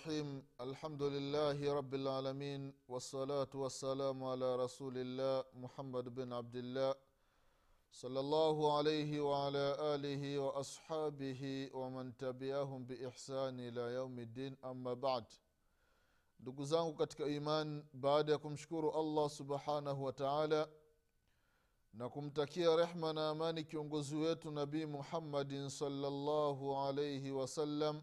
الرحيم الحمد لله رب العالمين والصلاة والسلام على رسول الله محمد بن عبد الله صلى الله عليه وعلى آله وأصحابه ومن تبعهم بإحسان إلى يوم الدين. أما بعد دقزانك كتك إيمان بعدكم شكر الله سبحانه وتعالى نكم تكي رحمنا مانك ينقزويت نبي محمد صلى الله عليه وسلم.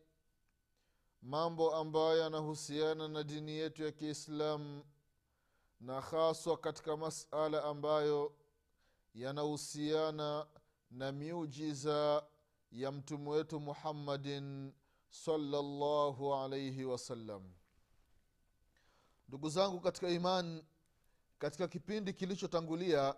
mambo ambayo yanahusiana na dini yetu ya kiislamu na haswa katika masala ambayo yanahusiana na miujiza ya mtume wetu muhammadin salllahu alaihi wasallam ndugu zangu katika iman katika kipindi kilichotangulia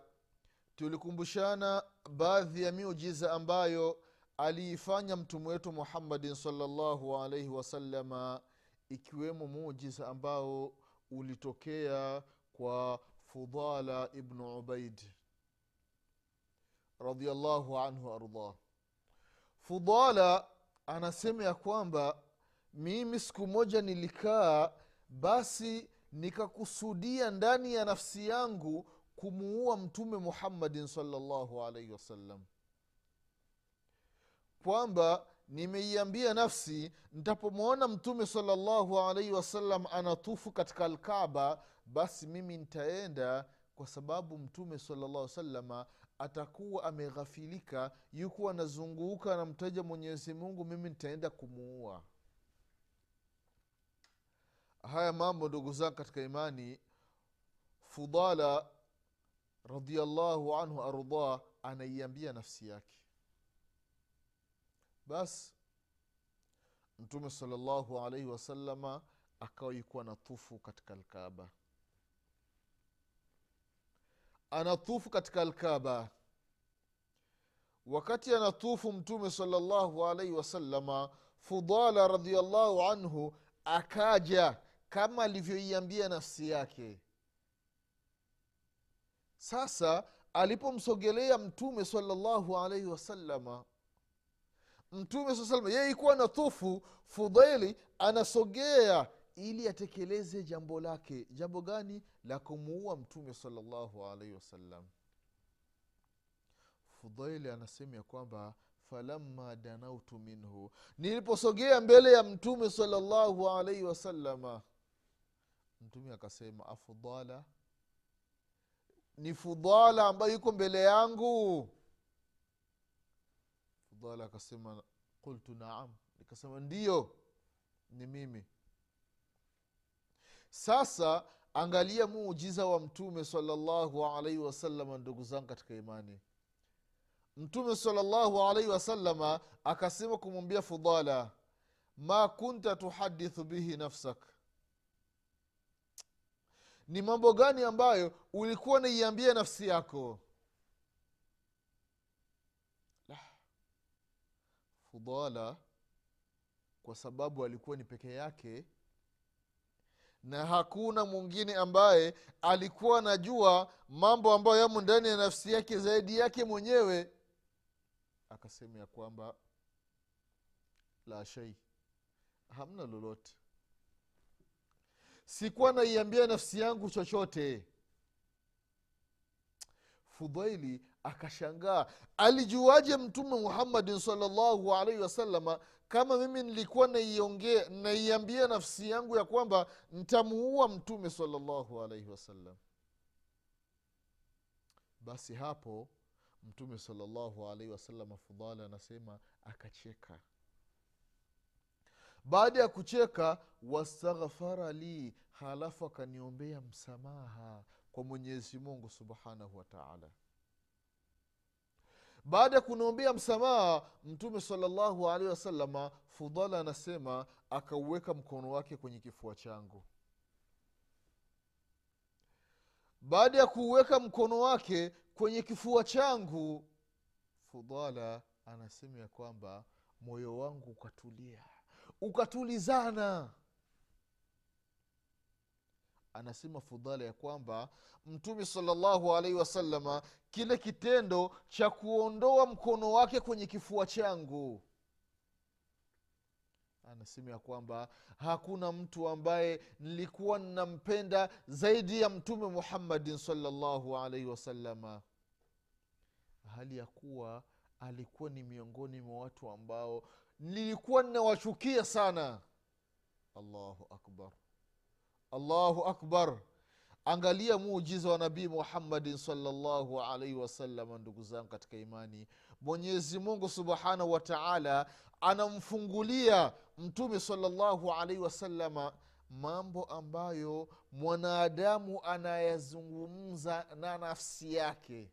tulikumbushana baadhi ya miujiza ambayo aliifanya mtume wetu muhammadin salllahu alaihi wasalama ikiwemo mujiza ambao ulitokea kwa fudala ibnu ubaid radiallahu anhu waardah fudala anasema ya kwamba mimi siku moja nilikaa basi nikakusudia ndani ya nafsi yangu kumuua mtume muhammadin salllahu alaihi wasallam kwamba nimeiambia nafsi ntapomwona mtume salllahu alaihi wasallam anatufu katika alkaba basi mimi ntaenda kwa sababu mtume salllah salama atakuwa ameghafilika yukuwa anazunguka anamtaja mwenyezi mungu mimi nitaenda kumuua. Haya mambo ndugu zangu katika imani fudala radiallahu anhu ardah anaiambia nafsi yake basi mtume salllahu alaihi wasalama akawa yukuwa natufu katika alkaba anatufu katika alkaba wakati anatufu mtume salllahu alaihi wasalama fudala radiallahu anhu akaja kama alivyoiambia nafsi yake. Sasa alipomsogelea mtume salllahu alaihi wasalama mtume saa salama yeye ikuwa na tufu fudhaili anasogea ili atekeleze jambo lake. Jambo gani? La kumuua mtume salallahu alaihi wasallam fudhaili anasema ya kwamba falamma danautu minhu. Niliposogea mbele ya mtume salallahu alaihi wasalama mtume akasema afudala. Ni fudala ambayo yuko mbele yangu fudala akasema qultu naam. Nikasema ndiyo ni mimi. Sasa angalia muujiza wa mtume salllahu alaihi wasalama ndugu zangu katika imani. Mtume salllahu alaihi wasalama akasema kumwambia fudala ma kunta tuhadithu bihi nafsak. Ni mambo gani ambayo ulikuwa naiambia nafsi yako fudala kwa sababu alikuwa ni peke yake na hakuna mwingine ambaye alikuwa anajua mambo ambayo yamo ndani ya nafsi yake zaidi yake mwenyewe akasema ya kwamba la shei hamna lolote. Sikuwa naiambia nafsi yangu chochote fudhaili akashangaa. Alijuaje mtume muhammadin salllahu alaihi wasalama kama mimi nilikuwa naiongea naiambia nafsi yangu ya kwamba ntamuua mtume salllahu alaihi wasallam basi hapo mtume salllahu alaihi wasalama fudhali anasema akacheka. Baada ya kucheka wastaghfara li halafu akaniombea msamaha kwa mwenyezi mungu subhanahu wataala baada ya kunaombea msamaha mtume salllahu alehi wasalama fudala anasema akauweka mkono wake kwenye kifua changu. Baada ya kuuweka mkono wake kwenye kifua changu fudala anasema ya kwamba moyo wangu ukatulia ukatulizana anasema fudhala ya kwamba mtume salllahu alaihi wasalama kile kitendo cha kuondoa mkono wake kwenye kifua changu. Anasema ya kwamba hakuna mtu ambaye nilikuwa ninampenda zaidi ya mtume muhammadin salllahu alaihi wasalama hali ya kuwa alikuwa ni miongoni mwa watu ambao nilikuwa ninawachukia sana. Allahu akbar allahu akbar. Angalia muujiza wa nabii muhammadin salllahu alaihi wasallam ndugu zangu katika imani. Mwenyezi mungu subhanahu wa taala anamfungulia mtume salllahu alaihi wasalama mambo ambayo mwanadamu anayazungumza na nafsi yake.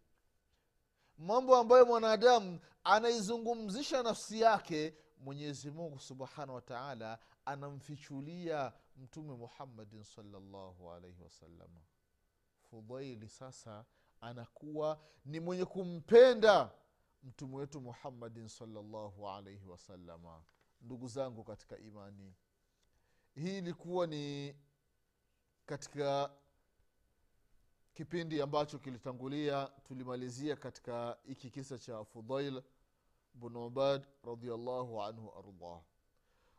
Mambo ambayo mwanadamu anaizungumzisha nafsi yake mwenyezi mungu subhanahu wa taala anamfichulia mtume muhammadin salllahu alaihi wasalama fudhaili sasa anakuwa ni mwenye kumpenda mtume wetu muhammadin salllahu alaihi wasalama ndugu zangu katika imani hii ilikuwa ni katika kipindi ambacho kilitangulia tulimalizia katika hiki kisa cha fudhail bnu ubad radiallahu anhu ardah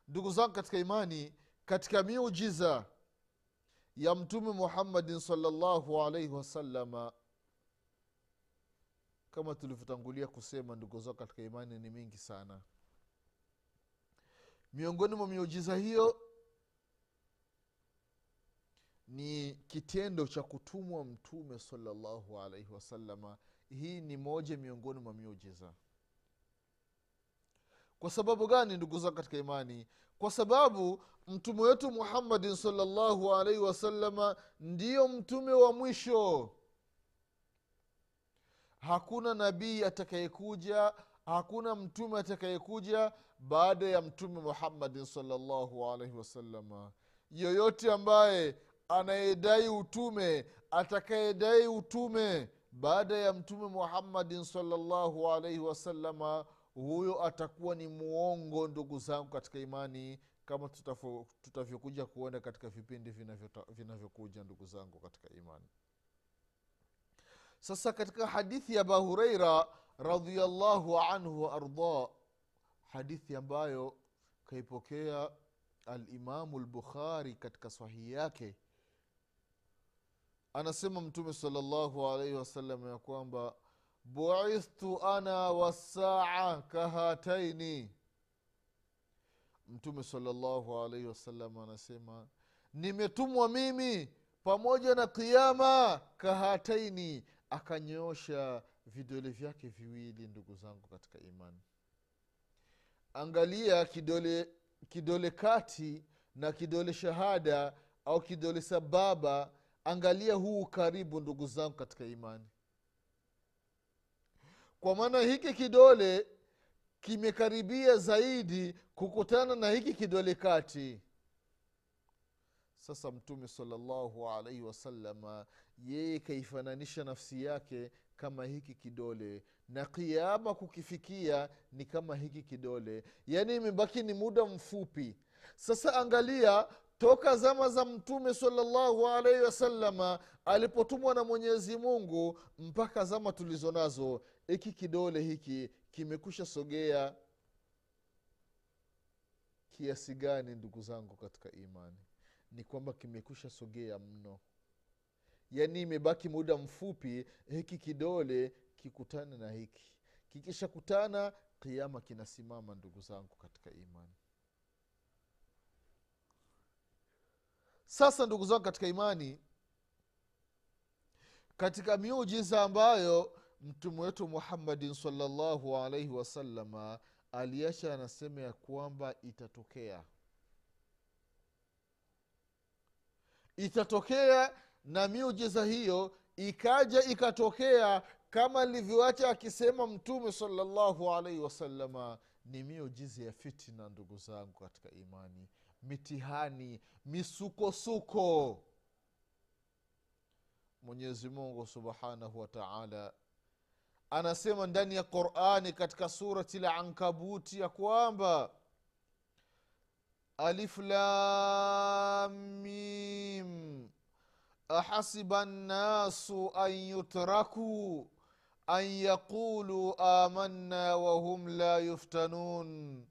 ndugu zangu katika imani katika miujiza ya mtume muhammadin salllahu alaihi wasalama kama tulivyotangulia kusema ndugu zao katika imani ni mingi sana. Miongoni mwa miujiza hiyo ni kitendo cha kutumwa mtume salllahu alaihi wasalama hii ni moja miongoni mwa miujiza kwa sababu gani ndugu zangu katika imani? Kwa sababu mtume wetu muhammadin salllahu alaihi wasalama ndiyo mtume wa mwisho. Hakuna nabii atakayekuja hakuna mtume atakayekuja baada ya mtume muhammadin salllahu alaihi wasalama yoyote ambaye anayedai utume atakayedai utume baada ya mtume muhammadin salllahu alaihi wasalama huyo atakuwa ni mwongo ndugu zangu katika imani kama tutavyokuja kuona katika vipindi vinavyokuja ndugu zangu katika imani. Sasa katika hadithi ya abahureira radiallahu anhu waardah hadithi ambayo kaipokea alimamu lbukhari katika sahihi yake anasema mtume salllahu alaihi wasallam ya kwamba buithtu ana wassaa kahataini. Mtume salllahu alaihi wasallam anasema nimetumwa mimi pamoja na kiama kahataini. Akanyoosha vidole vyake viwili ndugu zangu katika imani. Angalia kidole kidole kati na kidole shahada au kidole sababa. Angalia huu karibu ndugu zangu katika imani kwa maana hiki kidole kimekaribia zaidi kukutana na hiki kidole kati. Sasa mtume salllahu alaihi wasalama yeye kaifananisha nafsi yake kama hiki kidole na kiama kukifikia ni kama hiki kidole. Yaani imebaki ni muda mfupi. Sasa angalia toka zama za mtume salllahu alaihi wasalama alipotumwa na mwenyezi mungu mpaka zama tulizo nazo hiki kidole hiki kimekusha sogea kiasi gani ndugu zangu katika imani? Ni kwamba kimekusha sogea mno. Yaani imebaki muda mfupi hiki kidole kikutane na hiki. Kikishakutana kiama kinasimama ndugu zangu katika imani. Sasa ndugu zangu katika imani katika miujiza ambayo mtume wetu muhammadin salllahu alaihi wasalama aliacha anasema ya kwamba itatokea. Itatokea na miujiza hiyo ikaja ikatokea kama alivyoacha akisema mtume salllahu alaihi wasalama ni miujiza ya fitina ndugu zangu katika imani mitihani misukosuko. Mwenyezi mungu subhanahu wa taala anasema ndani ya qurani katika surati la ankabuti ya kwamba aliflamim lam mim ahasiba nnasu an yutrakuu an yaquluu amanna wahum la yuftanun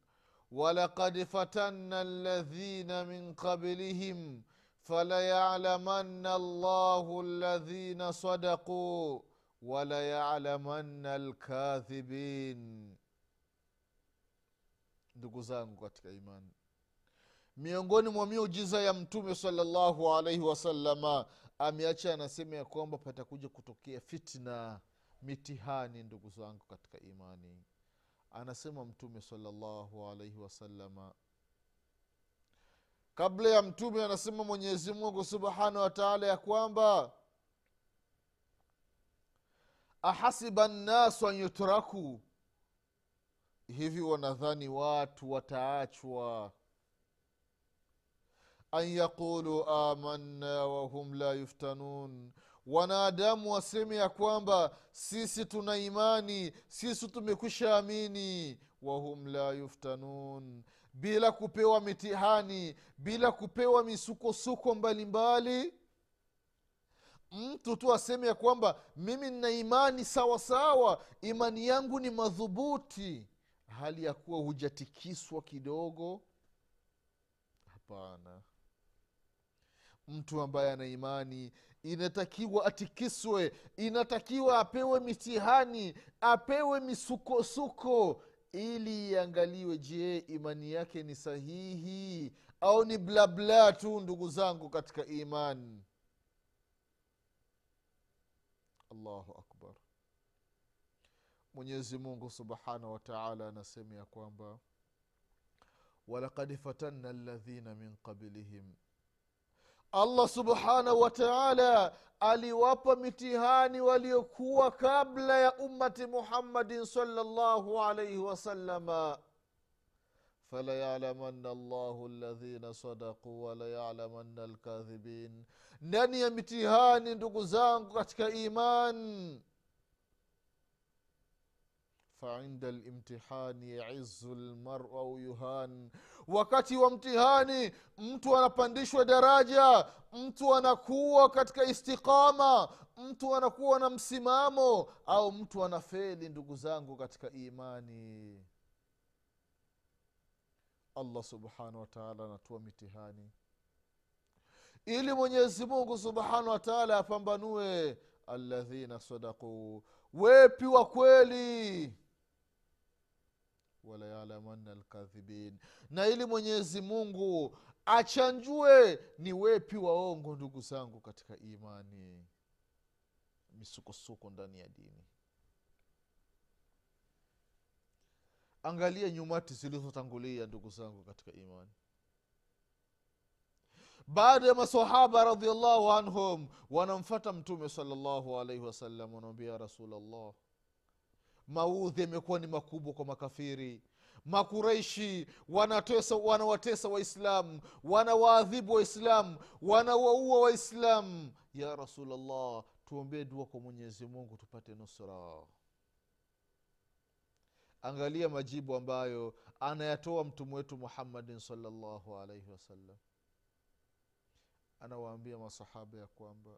walaqad fatanna alladhina min qablihim falayalamanna allahu alladhina sadaquu walayalamanna alkadhibin ndugu zangu katika imani miongoni mwa miujiza ya mtume salallahu alaihi wasalama ameacha anasema ya kwamba patakuja kutokea fitna mitihani ndugu zangu katika imani. Anasema mtume salallahu alaihi wasalama kabla ya mtume anasema mwenyezi mungu subhanahu wataala ya kwamba ahasiba nnasu an yutraku. Hivi wanadhani watu wataachwa? An yaqulu amanna wahum la yuftanun. Wanadamu waseme ya kwamba sisi tuna imani sisi tumekwisha amini. Wahum la yuftanun. Bila kupewa mitihani bila kupewa misukosuko mbalimbali mtu tu aseme ya kwamba mimi nina imani sawa sawa imani yangu ni madhubuti. Hali ya kuwa hujatikiswa kidogo? Hapana. Mtu ambaye ana imani inatakiwa atikiswe inatakiwa apewe mitihani apewe misukosuko ili iangaliwe je imani yake ni sahihi au ni blabla tu ndugu zangu katika imani allahu akbar. Mwenyezi mungu subhanahu wataala anasema ya kwamba walakad fatanna ladhina min qablihim. Allah subhanahu wataala aliwapa mitihani waliokuwa kabla ya ummati muhammadin salllahu alaihi wasalama falayalamanna allahu ladhina sadaquu walayalamanna alkadhibin ndani ya mitihani ndugu zangu katika iman fainda limtihani yaizu lmaru au yuhan. Wakati wa mtihani mtu anapandishwa daraja mtu anakuwa katika istiqama mtu anakuwa na msimamo au mtu anafeli ndugu zangu katika imani allah subhanahu wataala anatoa mitihani. Ili mwenyezi mungu subhanahu wataala apambanue aladhina sadakuu wepi wa kweli? Walayalamanna lkadhibin na ili mwenyezi mungu achanjue ni wepi waongo ndugu zangu katika imani? Misukosuko ndani ya dini angalia nyumati zilizotangulia ndugu zangu katika imani. Baada ya masahaba radiallahu anhum wanamfata mtume salllahu alaihi wasallam wanaambia ya rasulllah maudhi yamekuwa ni makubwa kwa makafiri. Makureishi wanatesa wanawatesa waislamu wanawaadhibu waislamu wanawaua waislamu ya rasulllah tuombee dua kwa mwenyezi mungu tupate nusra angalia majibu ambayo anayatoa mtume wetu muhammadin salllahu alaihi wasallam anawaambia masahaba ya kwamba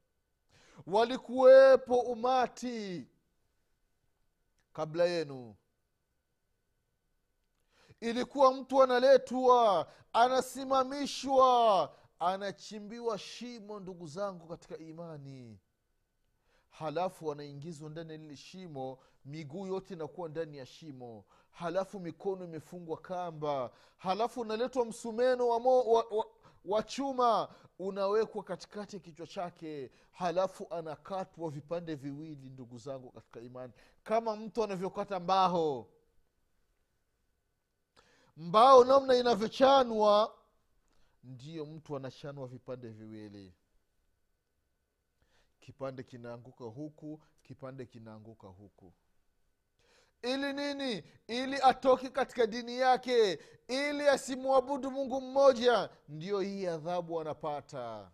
walikuwepo umati kabla yenu. Ilikuwa mtu analetwa anasimamishwa anachimbiwa shimo ndugu zangu katika imani halafu wanaingizwa ndani ya lile shimo miguu yote inakuwa ndani ya shimo. Halafu mikono imefungwa kamba. Halafu unaletwa msumeno wa, mo, wa, wa, wa chuma. Unawekwa katikati ya kichwa chake. Halafu anakatwa vipande viwili ndugu zangu katika imani. Kama mtu anavyokata mbao. Mbao namna inavyochanwa ndiyo mtu anachanwa vipande viwili kipande kinaanguka huku kipande kinaanguka huku. Ili nini? Ili atoke katika dini yake. Ili asimwabudu mungu mmoja ndiyo hii adhabu anapata.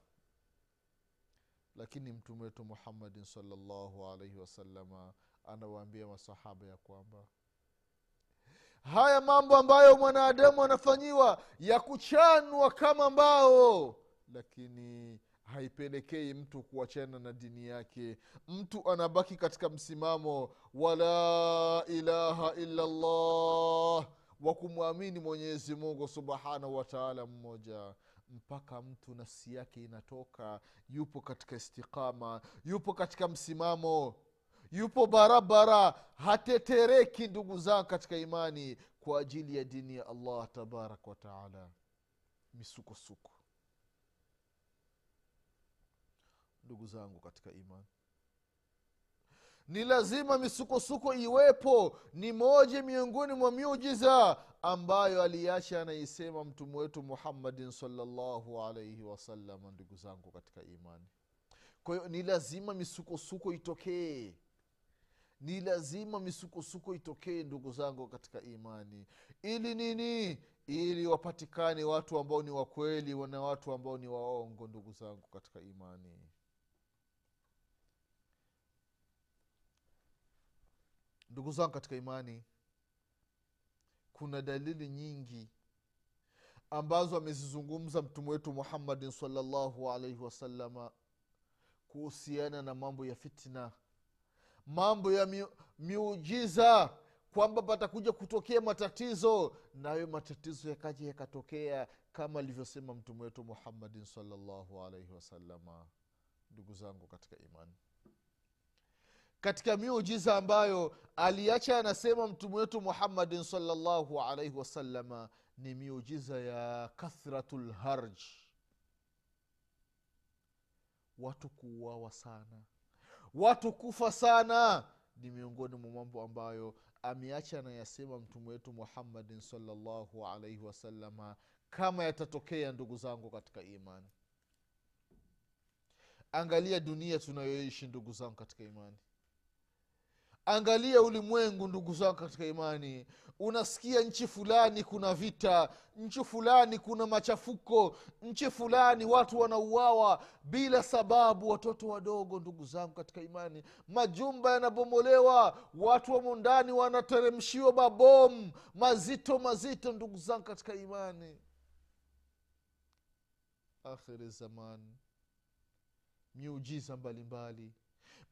Lakini mtume wetu muhammadin salllahu alaihi wasalama anawaambia masahaba ya kwamba haya mambo ambayo mwanadamu anafanyiwa ya kuchanwa kama mbao lakini haipelekei mtu kuachana na dini yake. Mtu anabaki katika msimamo wala ilaha illa llah wa kumwamini mwenyezi mungu subhanahu wataala mmoja. Mpaka mtu nafsi yake inatoka yupo katika istiqama yupo katika msimamo yupo barabara hatetereki ndugu zao katika imani kwa ajili ya dini ya allah tabaraka wataala misukosuko ndugu zangu katika imani. Ni lazima misukosuko iwepo ni moja miongoni mwa miujiza ambayo aliacha anaisema mtume wetu muhammadin salllahu alaihi wasalama ndugu zangu katika imani. Kwa hiyo ni lazima misukosuko itokee. Ni lazima misukosuko itokee ndugu zangu katika imani. Ili nini? Ili wapatikane watu ambao ni wakweli na watu ambao ni waongo ndugu zangu katika imani ndugu zangu katika imani kuna dalili nyingi ambazo amezizungumza mtume wetu muhammadin salllahu alaihi wasalama kuhusiana na mambo ya fitna mambo ya miu, miujiza kwamba patakuja kutokea matatizo nayo matatizo yakaja yakatokea kama alivyosema mtume wetu muhammadin salllahu alaihi wasalama ndugu zangu katika imani katika miujiza ambayo aliacha anasema mtume wetu muhammadin salllahu alaihi wasalama ni miujiza ya kathratu lharj watu kuuawa sana. Watu kufa sana. Ni miongoni mwa mambo ambayo ameacha anayasema mtume wetu muhammadin salllahu alaihi wasalama kama yatatokea ndugu zangu katika imani. Angalia dunia tunayoishi ndugu zangu katika imani angalia ulimwengu ndugu zangu katika imani. Unasikia nchi fulani kuna vita nchi fulani kuna machafuko nchi fulani watu wanauawa bila sababu. Watoto wadogo ndugu zangu katika imani majumba yanabomolewa watu wamo ndani wanateremshiwa mabomu mazito mazito ndugu zangu katika imani. Akhiri zaman miujiza mbalimbali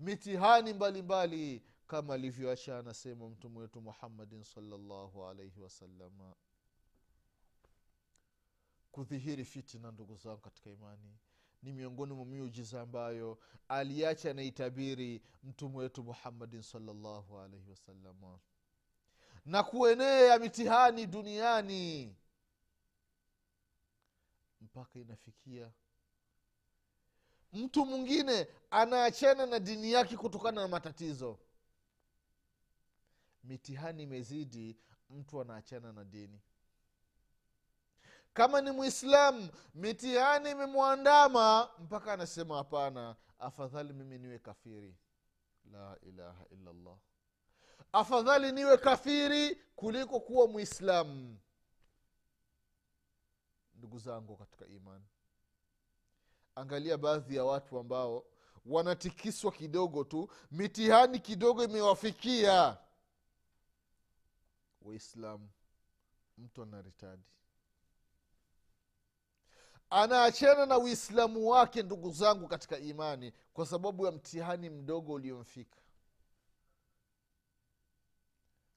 mitihani mbalimbali kama alivyoacha anasema mtume wetu muhammadin salllahu alaihi wasalama kudhihiri fitina ndugu zangu katika imani. Ni miongoni mwa miujiza ambayo aliacha anaitabiri mtume wetu muhammadin salllahu alaihi wasalama na kuenea mitihani duniani mpaka inafikia mtu mwingine anaachana na dini yake kutokana na matatizo mitihani imezidi mtu anaachana na dini. Kama ni mwislamu mitihani imemwandama mpaka anasema hapana afadhali mimi niwe kafiri. La ilaha illallah. Afadhali niwe kafiri kuliko kuwa mwislamu ndugu zangu katika imani angalia baadhi ya watu ambao wanatikiswa kidogo tu mitihani kidogo imewafikia waislamu mtu anaritadi anaachana na uislamu wake ndugu zangu katika imani kwa sababu ya mtihani mdogo uliomfika.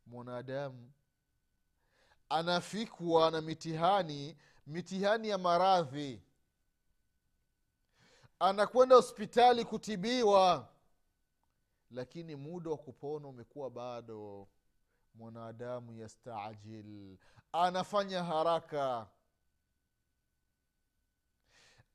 Mwanadamu anafikwa na mitihani mitihani ya maradhi. Anakwenda hospitali kutibiwa lakini muda wa kupona umekuwa bado mwanadamu yastajil. Anafanya haraka.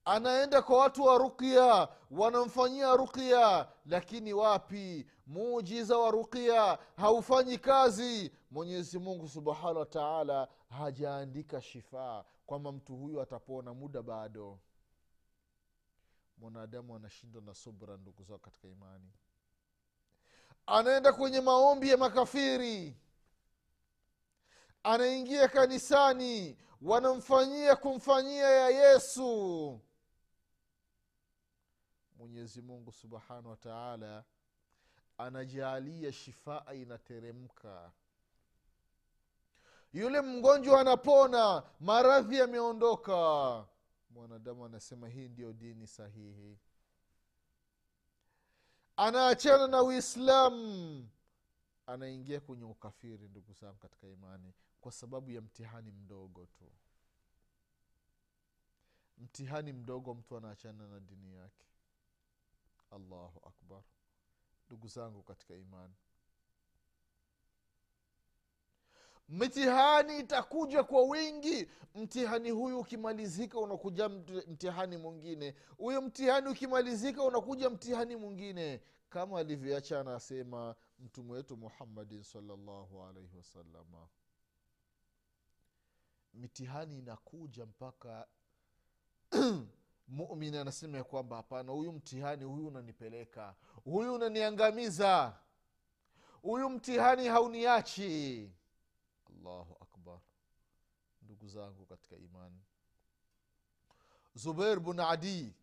Anaenda kwa watu wa ruqya wanamfanyia ruqya lakini wapi? Muujiza wa ruqya haufanyi kazi. Mwenyezi mungu subhanahu wa taala hajaandika shifaa kwamba mtu huyu atapona muda bado. Mwanadamu anashindwa na subra ndugu zao katika imani. Anaenda kwenye maombi ya makafiri anaingia kanisani wanamfanyia kumfanyia ya yesu. Mwenyezi mungu subhanahu wa taala anajaalia shifaa inateremka. Yule mgonjwa anapona maradhi yameondoka. Mwanadamu anasema hii ndiyo dini sahihi. Anaachana na uislamu. Anaingia kwenye ukafiri ndugu zangu katika imani kwa sababu ya mtihani mdogo tu. Mtihani mdogo mtu anaachana na dini yake. Allahu akbar. Ndugu zangu katika imani. Mitihani itakuja kwa wingi. Mtihani huyu ukimalizika unakuja mtihani mwingine. Huyo mtihani ukimalizika unakuja mtihani mwingine. Kama alivyoacha anasema mtume wetu muhammadin salllahu alaihi wasalama mitihani inakuja mpaka mumin anasema ya kwamba hapana huyu mtihani huyu unanipeleka. Huyu unaniangamiza. Huyu mtihani hauniachi. Allahu akbar. Ndugu zangu katika imani. Zubair bun adi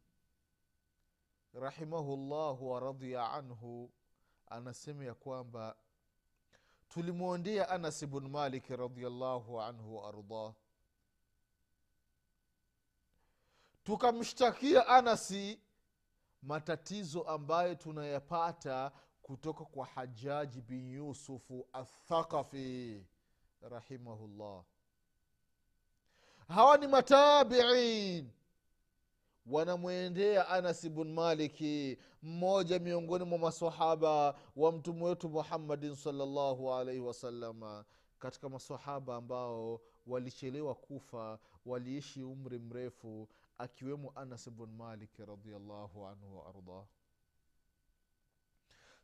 rahimahullahu waradhia anhu anasema ya kwamba tulimwondea anas bnu malik radiallahu anhu waardah tukamshtakia anasi matatizo ambayo tunayapata kutoka kwa hajaji bin yusufu athaqafi rahimahullah. Hawa ni matabiin. Wanamwendea anasi bn maliki mmoja miongoni mwa masahaba wa mtume wetu muhammadin salllahu alaihi wasalama katika masahaba ambao walichelewa kufa waliishi umri mrefu akiwemo anas bn malik radiallahu anhu waardah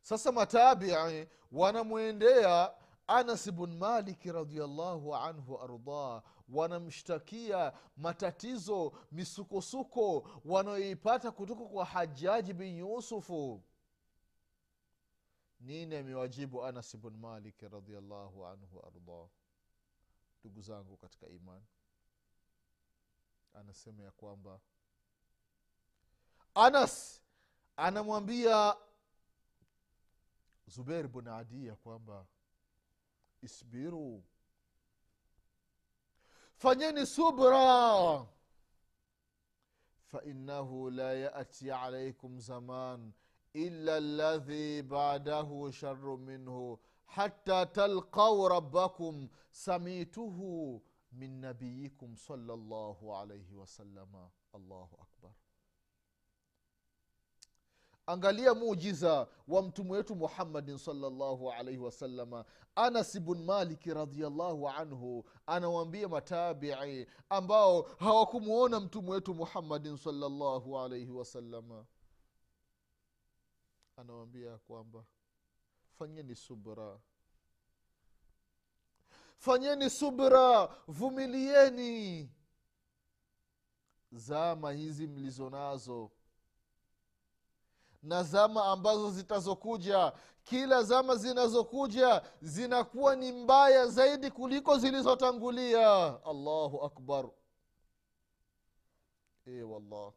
sasa matabii wanamwendea anas bn maliki radiallahu anhu waardah wanamshtakia matatizo misukosuko wanayoipata kutoka kwa hajaji bin yusufu nini amewajibu anas bn maliki radiallahu anhu waardah ndugu zangu katika imani anasema ya kwamba anas anamwambia zubeir bn adi ya kwamba isbiru fanyeni subra fainahu la yati alaikum zaman illa ladhi badahu sharu minhu hata talqau rabbakum samituhu min nabiyikum sala alaihi wasalama allahu akbar. Angalia muujiza wa mtume wetu muhammadin salllahu alaihi wasalama anas bn maliki radiallahu anhu anawambia matabii ambao hawakumwona mtume wetu muhammadin salllahu alaihi wasalama anawambia kwamba fanyeni subra fanyeni subra vumilieni. Zama hizi mlizo nazo na zama ambazo zitazokuja. Kila zama zinazokuja zinakuwa ni mbaya zaidi kuliko zilizotangulia. Allahu akbar. E wallah.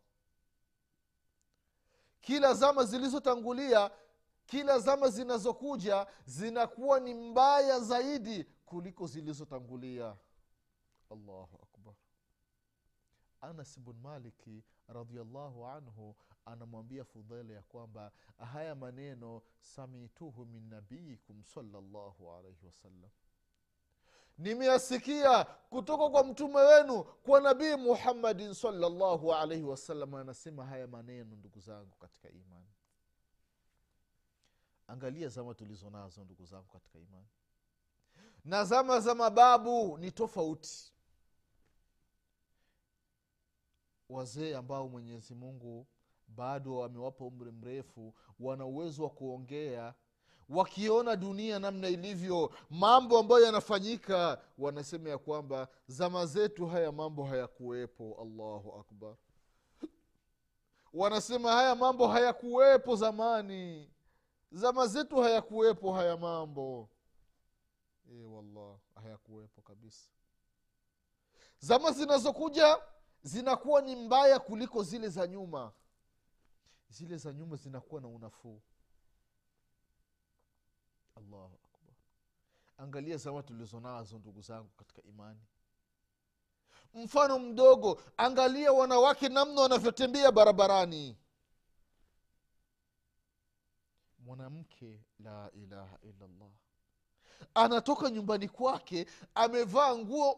Kila zama zilizotangulia kila zama zinazokuja zinakuwa ni mbaya zaidi kuliko zilizotangulia. Allahu akbar. Anas bn maliki radiallahu anhu anamwambia fudhele ya kwamba haya maneno samituhu min nabiyikum salllahu alaihi wasallam nimeyasikia kutoka kwa mtume wenu kwa nabii muhammadin salllahu alaihi wasallam anasema haya maneno ndugu zangu katika imani. Angalia zama tulizo nazo ndugu zangu katika imani na zama za mababu ni tofauti. Wazee ambao mwenyezi mungu bado wamewapa umri mrefu wana uwezo wa kuongea. Wakiona dunia namna ilivyo mambo ambayo yanafanyika wanasema ya kwamba zama zetu haya mambo hayakuwepo. Allahu akbar. Wanasema haya mambo hayakuwepo zamani. Zama zetu hayakuwepo haya mambo e, wallah hayakuwepo kabisa. Zama zinazokuja zinakuwa ni mbaya kuliko zile za nyuma. Zile za nyuma zinakuwa na unafuu. Allahu akbar. Angalia zama tulizonazo ndugu zangu katika imani. Mfano mdogo angalia wanawake namna wanavyotembea barabarani. Mwanamke la ilaha illallah anatoka nyumbani kwake amevaa nguo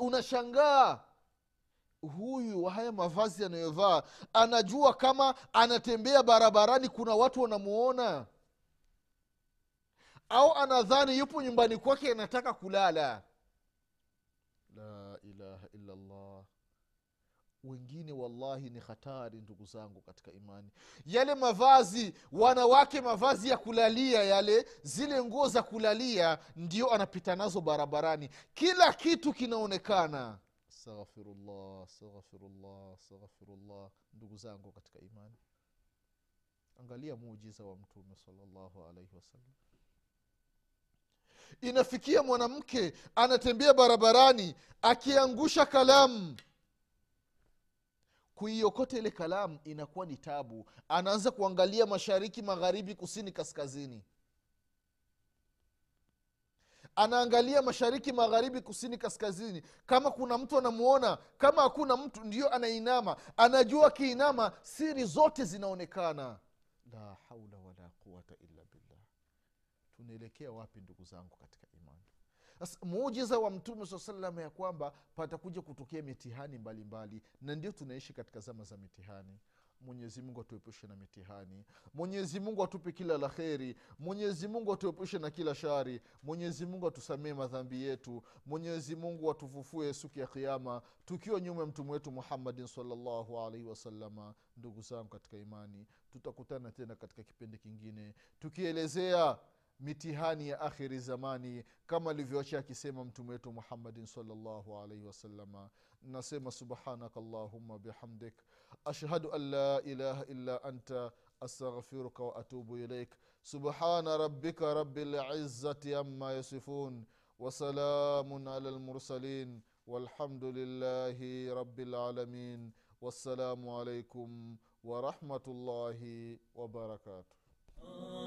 unashangaa. Huyu haya mavazi anayovaa anajua kama anatembea barabarani kuna watu wanamuona. Au anadhani yupo nyumbani kwake anataka kulala la ilaha illallah wengine wallahi ni hatari ndugu zangu katika imani. Yale mavazi wanawake mavazi ya kulalia yale zile nguo za kulalia ndio anapita nazo barabarani. Kila kitu kinaonekana. Astaghfirullah astaghfirullah astaghfirullah. Ndugu zangu katika imani. Angalia muujiza wa mtume salllahu alaihi wasallam. Inafikia mwanamke anatembea barabarani akiangusha kalamu kuiokota ile kalamu inakuwa ni tabu. Anaanza kuangalia mashariki magharibi kusini kaskazini. Anaangalia mashariki magharibi kusini kaskazini. Kama kuna mtu anamuona kama hakuna mtu ndio anainama. Anajua akiinama siri zote zinaonekana. La haula wala quwata illa billah. Tunaelekea wapi ndugu zangu katika sasa muujiza wa mtume saa salam ya kwamba patakuja kutokea mitihani mbalimbali mbali, na ndio tunaishi katika zama za mitihani. Mwenyezi mungu atuepushe na mitihani. Mwenyezi mungu atupe kila la kheri. Mwenyezi mungu atuepushe na kila shari. Mwenyezi mungu atusamee madhambi yetu. Mwenyezi mungu atufufue siku ya kiama tukiwa nyuma ya mtume wetu muhammadin salllahu alaihi wasalama ndugu zangu katika imani tutakutana tena katika kipindi kingine tukielezea mitihani ya akhiri zamani kama alivyoacha akisema mtume wetu muhammadin salllahu alaihi wasalama nasema subhanaka llahuma bihamdik. Ashhadu an la ilaha illa anta astaghfiruka waatubu ilaik subhana rabbika rabi lizati ama yasifun wasalamun ala lmursalin walhamdu lillahi rabi lalamin wassalamu alaikum warahmatullahi wabarakatuh